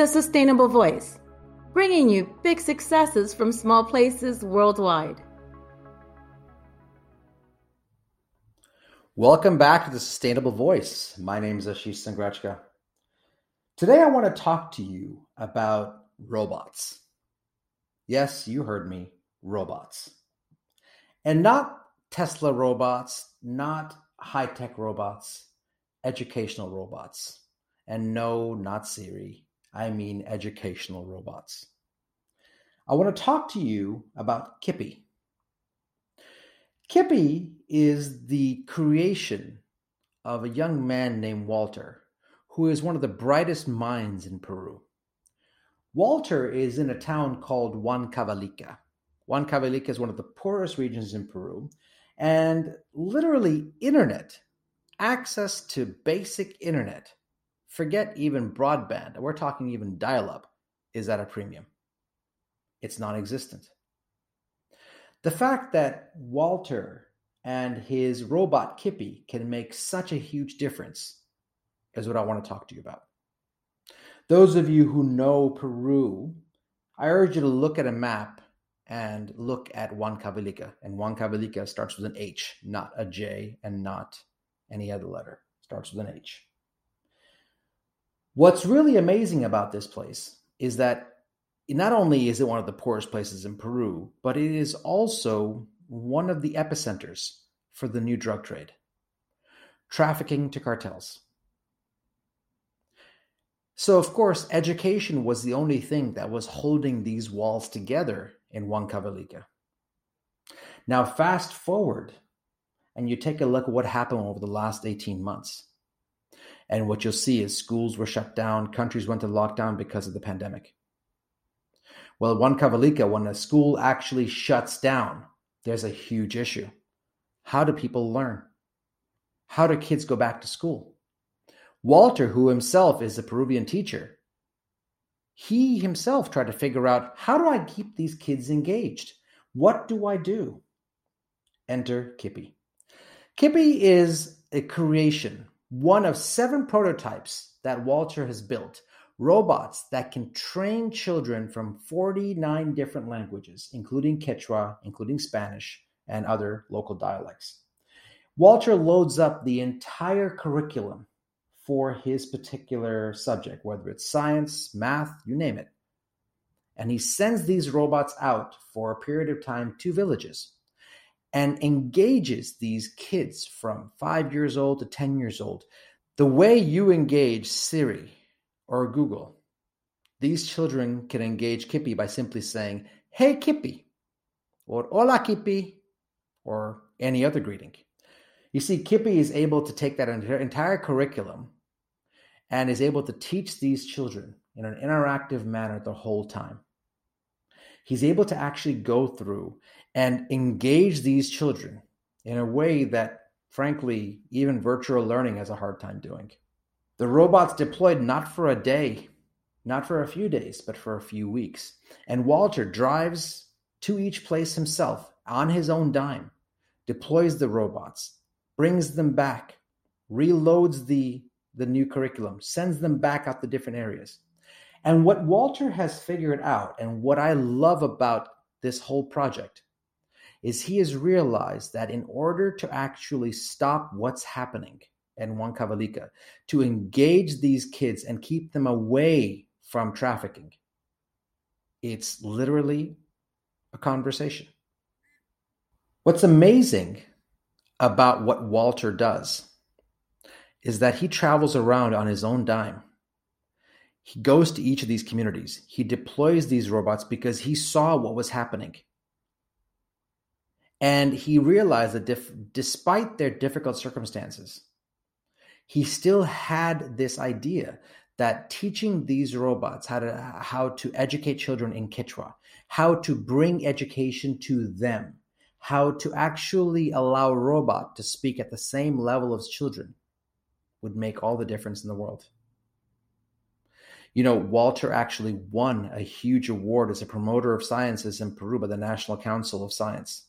The Sustainable Voice, bringing you big successes from small places worldwide. Welcome back to the Sustainable Voice. My name is Ashish Sangrachka. Today I want to talk to you about robots. Yes, you heard me, robots. And not Tesla robots, not high tech robots, educational robots. And no, not Siri, I mean educational robots. I want to talk to you about Kipi. Kipi is the creation of a young man named Walter, who is one of the brightest minds in Peru. Walter is in a town called Huancavelica. Huancavelica is one of the poorest regions in Peru, and literally, internet, access to basic internet, Forget even broadband. We're talking even dial up is at a premium. It's non existent. The fact that Walter and his robot Kipi can make such a huge difference is what I want to talk to you about. Those of you who know Peru, I urge you to look at a map and look at Huancavelica. And Huancavelica starts with an H, not a J, and not any other letter. Starts with an H. What's really amazing about this place is that not only is it one of the poorest places in Peru, but it is also one of the epicenters for the new drug trade, trafficking to cartels. So, of course, education was the only thing that was holding these walls together in Huancavelica. Now, fast forward, and you take a look at what happened over the last 18 months. And what you'll see is schools were shut down, countries went to lockdown because of the pandemic. Well, Huancavelica, when a school actually shuts down, there's a huge issue. How do people learn? How do kids go back to school? Walter, who himself is a Peruvian teacher, he himself tried to figure out how do I keep these kids engaged? What do I do? Enter Kipi. Kipi is a creation one of seven prototypes that Walter has built, robots that can train children from 49 different languages, including Quechua, including Spanish, and other local dialects. Walter loads up the entire curriculum for his particular subject, whether it's science, math, you name it. And he sends these robots out for a period of time to villages and engages these kids from five years old to 10 years old. The way you engage Siri or Google, these children can engage Kipi by simply saying, Hey, Kipi, or Hola, Kipi, or any other greeting. You see, Kipi is able to take that entire curriculum and is able to teach these children in an interactive manner the whole time. He's able to actually go through and engage these children in a way that, frankly, even virtual learning has a hard time doing. The robots deployed not for a day, not for a few days, but for a few weeks. And Walter drives to each place himself on his own dime, deploys the robots, brings them back, reloads the, the new curriculum, sends them back out to different areas. And what Walter has figured out, and what I love about this whole project, is he has realized that in order to actually stop what's happening in Huancavelica, to engage these kids and keep them away from trafficking, it's literally a conversation. What's amazing about what Walter does is that he travels around on his own dime. He goes to each of these communities. He deploys these robots because he saw what was happening. And he realized that dif- despite their difficult circumstances, he still had this idea that teaching these robots how to how to educate children in Quechua, how to bring education to them, how to actually allow a robot to speak at the same level as children would make all the difference in the world. You know, Walter actually won a huge award as a promoter of sciences in Peru by the National Council of Science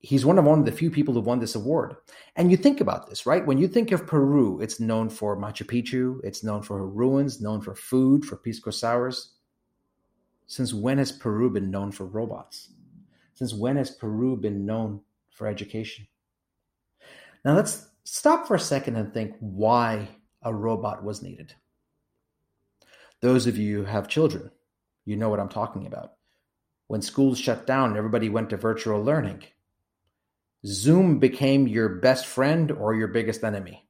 he's one of one of the few people who won this award. And you think about this, right? When you think of Peru, it's known for Machu Picchu, it's known for ruins, known for food, for pisco sours. Since when has Peru been known for robots? Since when has Peru been known for education? Now let's stop for a second and think why a robot was needed. Those of you who have children, you know what I'm talking about. When schools shut down, everybody went to virtual learning Zoom became your best friend or your biggest enemy.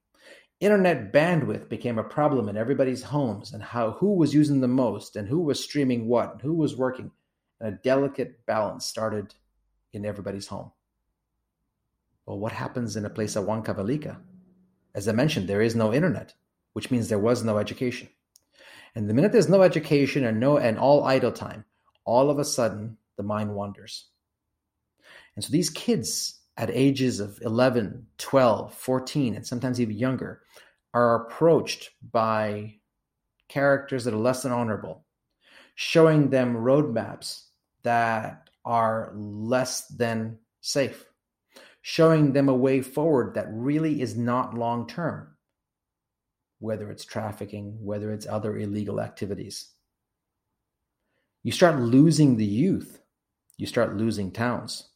Internet bandwidth became a problem in everybody's homes and how who was using the most and who was streaming what and who was working. And a delicate balance started in everybody's home. Well, what happens in a place like Huancavelica? As I mentioned, there is no internet, which means there was no education. And the minute there's no education and no and all idle time, all of a sudden the mind wanders. And so these kids at ages of 11, 12, 14, and sometimes even younger are approached by characters that are less than honorable, showing them roadmaps that are less than safe, showing them a way forward that really is not long term, whether it's trafficking, whether it's other illegal activities. You start losing the youth, you start losing towns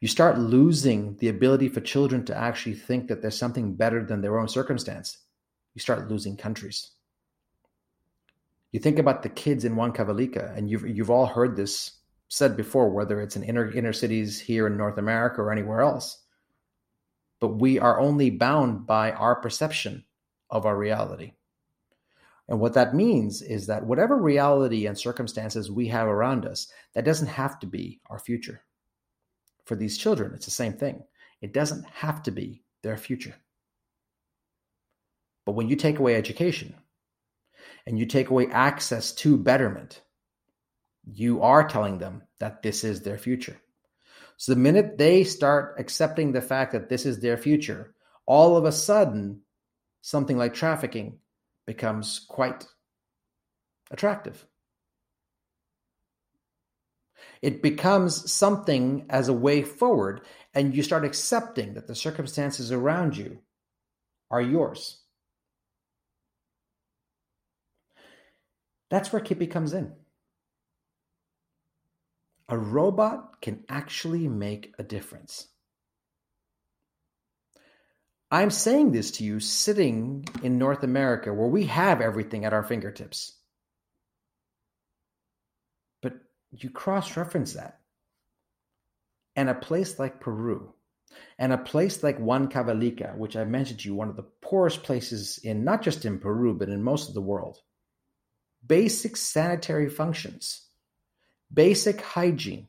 you start losing the ability for children to actually think that there's something better than their own circumstance. You start losing countries. You think about the kids in Huancavelica, and you've you've all heard this said before, whether it's in inner inner cities here in North America or anywhere else. But we are only bound by our perception of our reality. And what that means is that whatever reality and circumstances we have around us, that doesn't have to be our future for these children, it's the same thing. It doesn't have to be their future. But when you take away education and you take away access to betterment, you are telling them that this is their future. So the minute they start accepting the fact that this is their future, all of a sudden, something like trafficking becomes quite attractive. It becomes something as a way forward, and you start accepting that the circumstances around you are yours. That's where Kipi comes in. A robot can actually make a difference. I'm saying this to you sitting in North America where we have everything at our fingertips. You cross reference that. And a place like Peru, and a place like Huancavelica, which I mentioned to you, one of the poorest places in not just in Peru, but in most of the world. Basic sanitary functions, basic hygiene,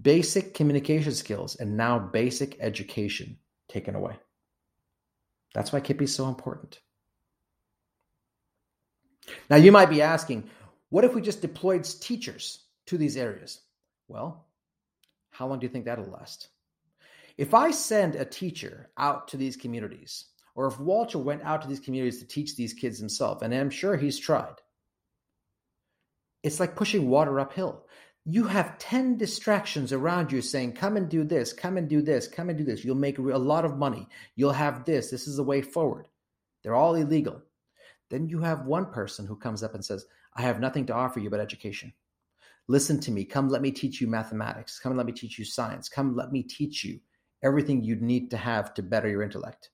basic communication skills, and now basic education taken away. That's why Kipi is so important. Now, you might be asking, what if we just deployed teachers to these areas. Well, how long do you think that'll last? If I send a teacher out to these communities, or if Walter went out to these communities to teach these kids himself, and I'm sure he's tried, it's like pushing water uphill. You have 10 distractions around you saying, come and do this, come and do this, come and do this. You'll make a lot of money. You'll have this. This is the way forward. They're all illegal. Then you have one person who comes up and says, I have nothing to offer you but education. Listen to me. Come, let me teach you mathematics. Come, let me teach you science. Come, let me teach you everything you need to have to better your intellect.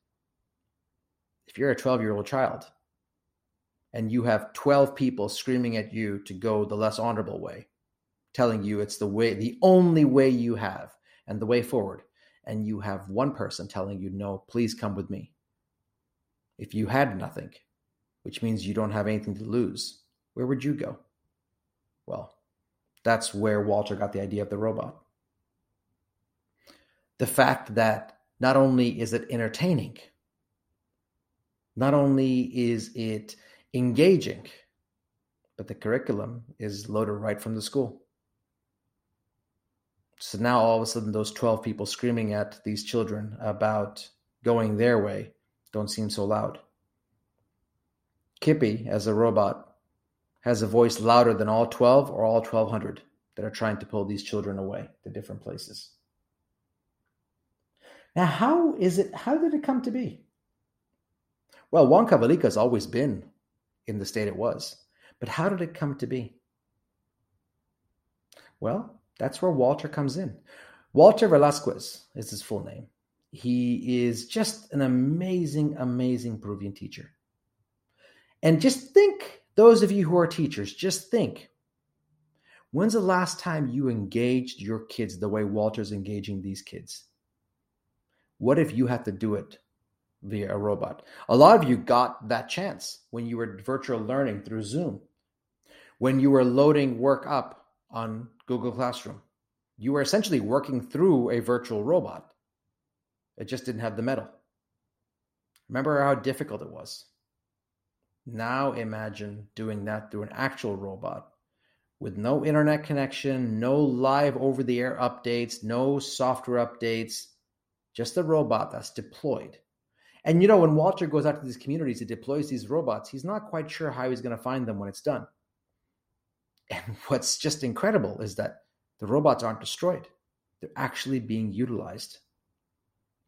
If you're a 12 year old child and you have 12 people screaming at you to go the less honorable way, telling you it's the way, the only way you have and the way forward, and you have one person telling you, no, please come with me. If you had nothing, which means you don't have anything to lose, where would you go? Well, that's where Walter got the idea of the robot. The fact that not only is it entertaining, not only is it engaging, but the curriculum is loaded right from the school. So now all of a sudden, those 12 people screaming at these children about going their way don't seem so loud. Kipi, as a robot, has a voice louder than all 12 or all 1200 that are trying to pull these children away to different places. Now, how is it? How did it come to be? Well, Huancavelica has always been in the state it was, but how did it come to be? Well, that's where Walter comes in. Walter Velasquez is his full name. He is just an amazing, amazing Peruvian teacher. And just think, those of you who are teachers, just think when's the last time you engaged your kids the way Walter's engaging these kids? What if you had to do it via a robot? A lot of you got that chance when you were virtual learning through Zoom, when you were loading work up on Google Classroom. You were essentially working through a virtual robot. It just didn't have the metal. Remember how difficult it was. Now imagine doing that through an actual robot with no internet connection, no live over the air updates, no software updates, just a robot that's deployed. And you know, when Walter goes out to these communities, he deploys these robots, he's not quite sure how he's going to find them when it's done. And what's just incredible is that the robots aren't destroyed, they're actually being utilized.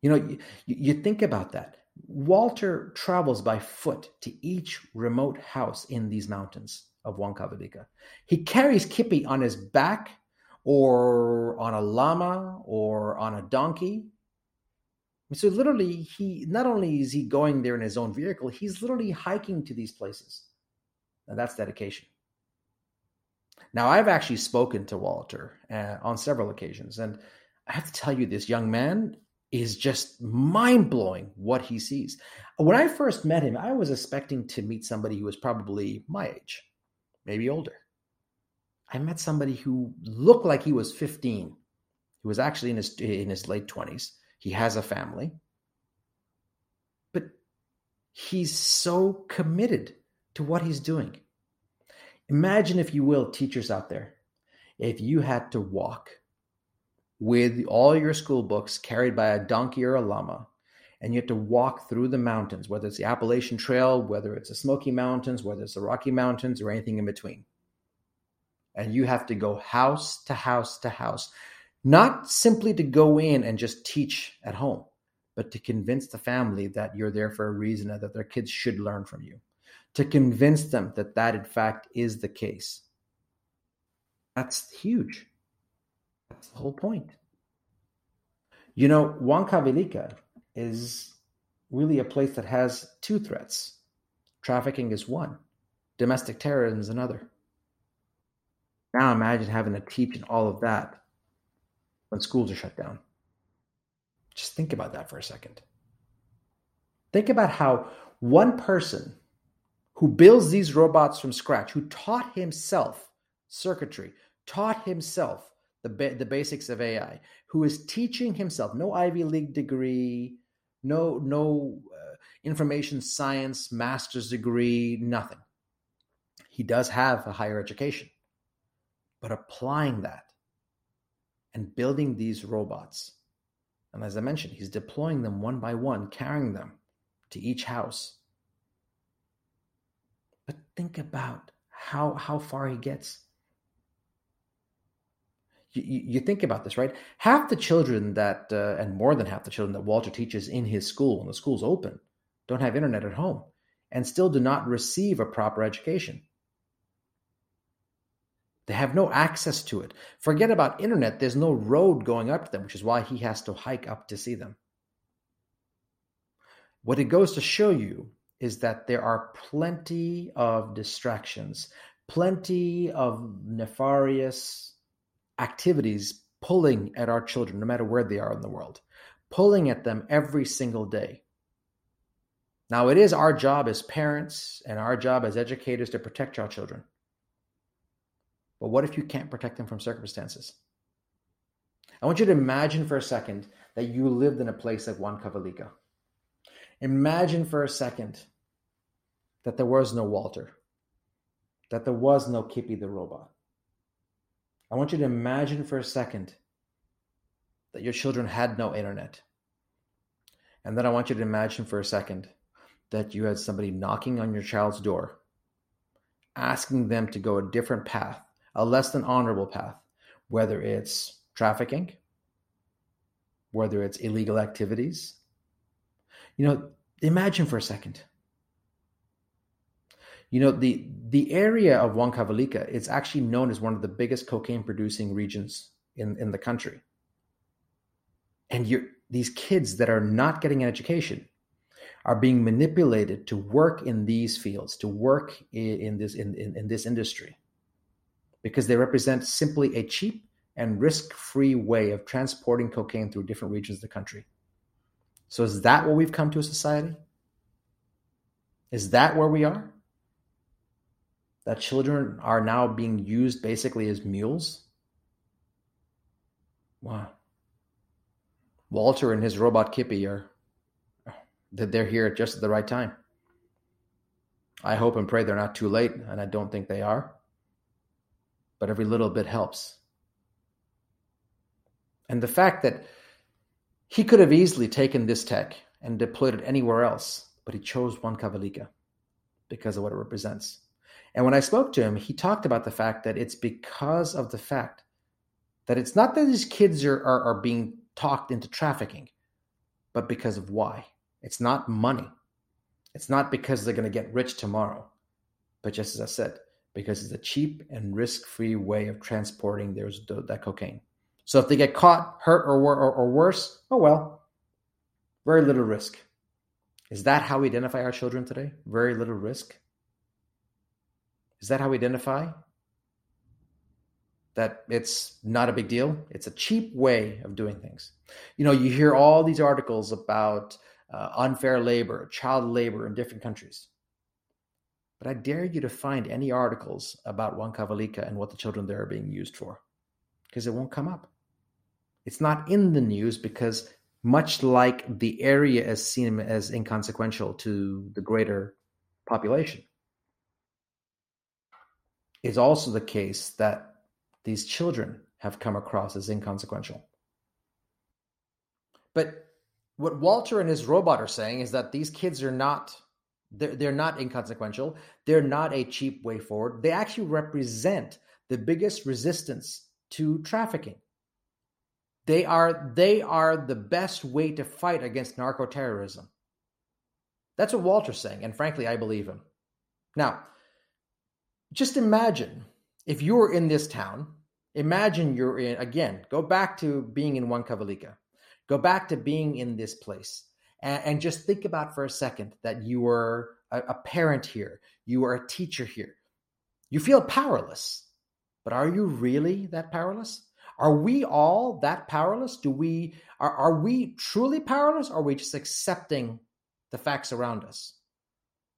You know, you, you think about that. Walter travels by foot to each remote house in these mountains of Huancavelica. He carries Kipi on his back or on a llama or on a donkey. So literally, he not only is he going there in his own vehicle, he's literally hiking to these places. Now that's dedication. Now I've actually spoken to Walter uh, on several occasions, and I have to tell you, this young man is just mind blowing what he sees. When I first met him, I was expecting to meet somebody who was probably my age, maybe older. I met somebody who looked like he was 15. He was actually in his in his late 20s. He has a family. But he's so committed to what he's doing. Imagine if you will teachers out there if you had to walk with all your school books carried by a donkey or a llama, and you have to walk through the mountains, whether it's the Appalachian Trail, whether it's the Smoky Mountains, whether it's the Rocky Mountains, or anything in between. And you have to go house to house to house, not simply to go in and just teach at home, but to convince the family that you're there for a reason and that their kids should learn from you, to convince them that that in fact is the case. That's huge. That's the whole point. You know, Huancavelica is really a place that has two threats. Trafficking is one, domestic terrorism is another. Now imagine having to teach in all of that when schools are shut down. Just think about that for a second. Think about how one person who builds these robots from scratch, who taught himself circuitry, taught himself the, ba- the basics of AI, who is teaching himself, no Ivy League degree, no, no uh, information science master's degree, nothing. He does have a higher education, but applying that and building these robots. And as I mentioned, he's deploying them one by one, carrying them to each house. But think about how, how far he gets you, you, think about this, right? Half the children that, uh, and more than half the children that Walter teaches in his school, when the school's open, don't have internet at home and still do not receive a proper education. They have no access to it. Forget about internet, there's no road going up to them, which is why he has to hike up to see them. What it goes to show you is that there are plenty of distractions, plenty of nefarious activities pulling at our children, no matter where they are in the world, pulling at them every single day. Now, it is our job as parents and our job as educators to protect our children. But what if you can't protect them from circumstances? I want you to imagine for a second that you lived in a place like Huancavelica. Imagine for a second that there was no Walter, that there was no Kipi the robot, I want you to imagine for a second that your children had no internet. And then I want you to imagine for a second that you had somebody knocking on your child's door, asking them to go a different path, a less than honorable path, whether it's trafficking, whether it's illegal activities. You know, imagine for a second. You know, the the area of Huancavelica is actually known as one of the biggest cocaine producing regions in, in the country. And you're these kids that are not getting an education are being manipulated to work in these fields, to work in, in this in, in, in this industry, because they represent simply a cheap and risk-free way of transporting cocaine through different regions of the country. So is that what we've come to a society? Is that where we are? That children are now being used basically as mules? Wow. Walter and his robot Kipi are that they're here at just at the right time. I hope and pray they're not too late, and I don't think they are. But every little bit helps. And the fact that he could have easily taken this tech and deployed it anywhere else, but he chose Huancavelica because of what it represents. And when I spoke to him, he talked about the fact that it's because of the fact that it's not that these kids are, are, are being talked into trafficking, but because of why. It's not money. It's not because they're going to get rich tomorrow, but just as I said, because it's a cheap and risk-free way of transporting that cocaine. So if they get caught, hurt, or, or, or worse, oh well, very little risk. Is that how we identify our children today? Very little risk. Is that how we identify? That it's not a big deal. It's a cheap way of doing things. You know, you hear all these articles about uh, unfair labor, child labor in different countries. But I dare you to find any articles about Huancavelica and what the children there are being used for, because it won't come up. It's not in the news because, much like the area is seen as inconsequential to the greater population, it's also the case that these children have come across as inconsequential. But what Walter and his robot are saying is that these kids are not they're, they're not inconsequential. They're not a cheap way forward. They actually represent the biggest resistance to trafficking. They are they are the best way to fight against narco terrorism. That's what Walter's saying, and frankly, I believe him. Now, just imagine if you were in this town. Imagine you're in again. Go back to being in Huancavelica. Go back to being in this place and, and just think about for a second that you were a, a parent here, you are a teacher here. You feel powerless, but are you really that powerless? Are we all that powerless? Do we are, are we truly powerless or are we just accepting the facts around us?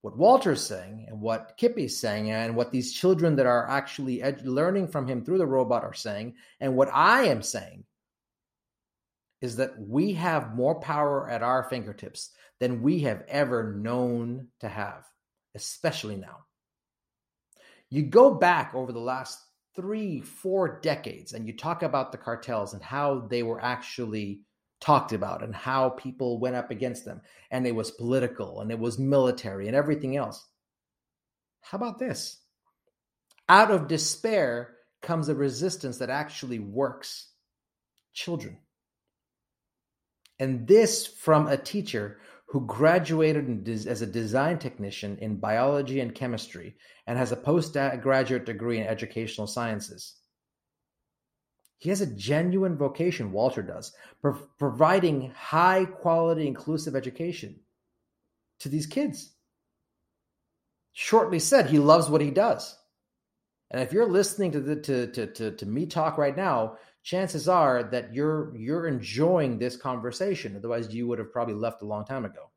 What Walter's saying and what Kipi's saying and what these children that are actually ed- learning from him through the robot are saying and what I am saying is that we have more power at our fingertips than we have ever known to have, especially now. You go back over the last three, four decades, and you talk about the cartels and how they were actually talked about and how people went up against them, and it was political and it was military and everything else. How about this? Out of despair comes a resistance that actually works. Children. And this from a teacher who graduated as a design technician in biology and chemistry and has a postgraduate degree in educational sciences. He has a genuine vocation, Walter does, for providing high quality, inclusive education to these kids. Shortly said, he loves what he does. And if you're listening to, the, to, to, to, to me talk right now, chances are that you're you're enjoying this conversation otherwise you would have probably left a long time ago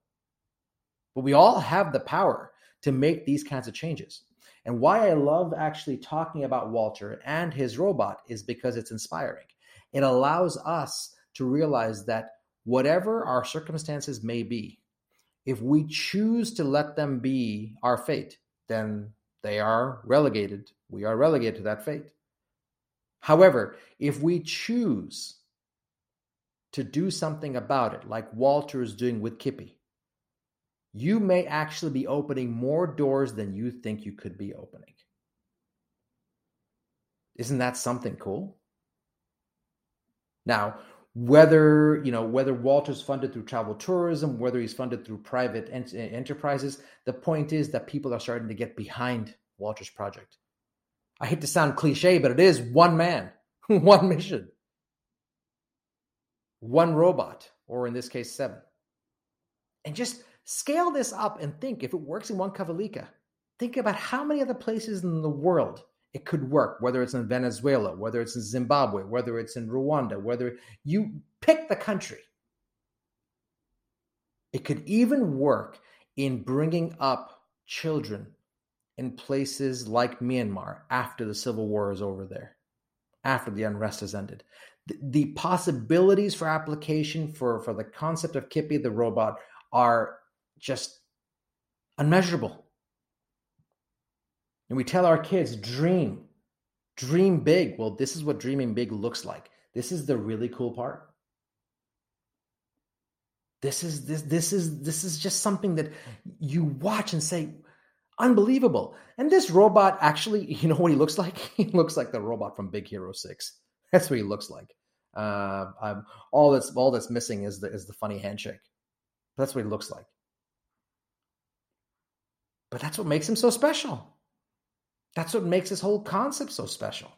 but we all have the power to make these kinds of changes and why i love actually talking about walter and his robot is because it's inspiring. It allows us to realize that whatever our circumstances may be if we choose to let them be our fate then they are relegated. We are relegated to that fate. However, if we choose to do something about it, like Walter is doing with Kipi, you may actually be opening more doors than you think you could be opening. Isn't that something cool? Now, whether you know whether Walter's funded through travel tourism, whether he's funded through private ent- eh, enterprises. The point is that people are starting to get behind Walter's project. I hate to sound cliche, but it is one man, one mission, one robot, or in this case, seven. And just scale this up and think if it works in Huancavelica, think about how many other places in the world it could work, whether it's in Venezuela, whether it's in Zimbabwe, whether it's in Rwanda, whether you pick the country. It could even work in bringing up children in places like Myanmar after the civil war is over there, after the unrest has ended. The, the possibilities for application for, for the concept of Kipi the robot are just unmeasurable. And we tell our kids, dream, dream big. Well, this is what dreaming big looks like. This is the really cool part. This is this this is this is just something that you watch and say, unbelievable. And this robot actually, you know what he looks like? He looks like the robot from Big Hero Six. That's what he looks like. Uh, um, all that's all that's missing is the is the funny handshake. That's what he looks like. But that's what makes him so special. That's what makes this whole concept so special.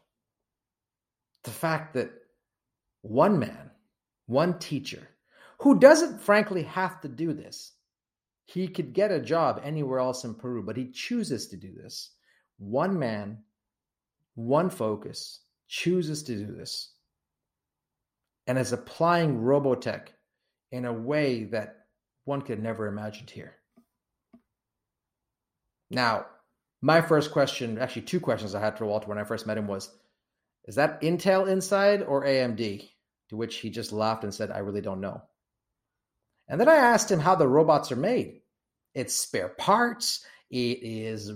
The fact that one man, one teacher, who doesn't frankly have to do this, he could get a job anywhere else in Peru, but he chooses to do this. One man, one focus, chooses to do this and is applying Robotech in a way that one could never imagined here. Now, my first question, actually two questions I had for Walter when I first met him was, is that Intel inside or AMD? To which he just laughed and said, I really don't know. And then I asked him how the robots are made. It's spare parts. It is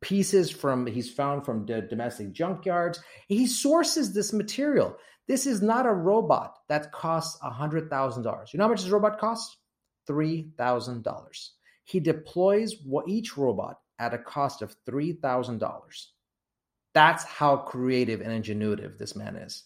pieces from he's found from domestic junkyards. He sources this material. This is not a robot that costs hundred thousand dollars. You know how much this robot costs? Three thousand dollars. He deploys each robot at a cost of $3,000. That's how creative and ingenuitive this man is.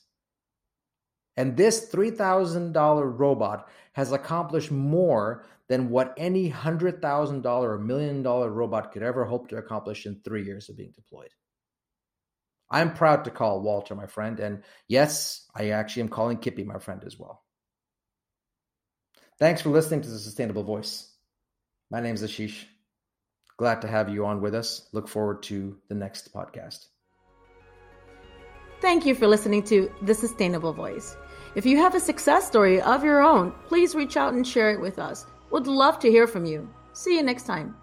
And this $3,000 robot has accomplished more than what any $100,000 or million dollar robot could ever hope to accomplish in three years of being deployed. I'm proud to call Walter my friend. And yes, I actually am calling Kipi my friend as well. Thanks for listening to The Sustainable Voice. My name is Ashish. Glad to have you on with us. Look forward to the next podcast. Thank you for listening to The Sustainable Voice. If you have a success story of your own, please reach out and share it with us. Would love to hear from you. See you next time.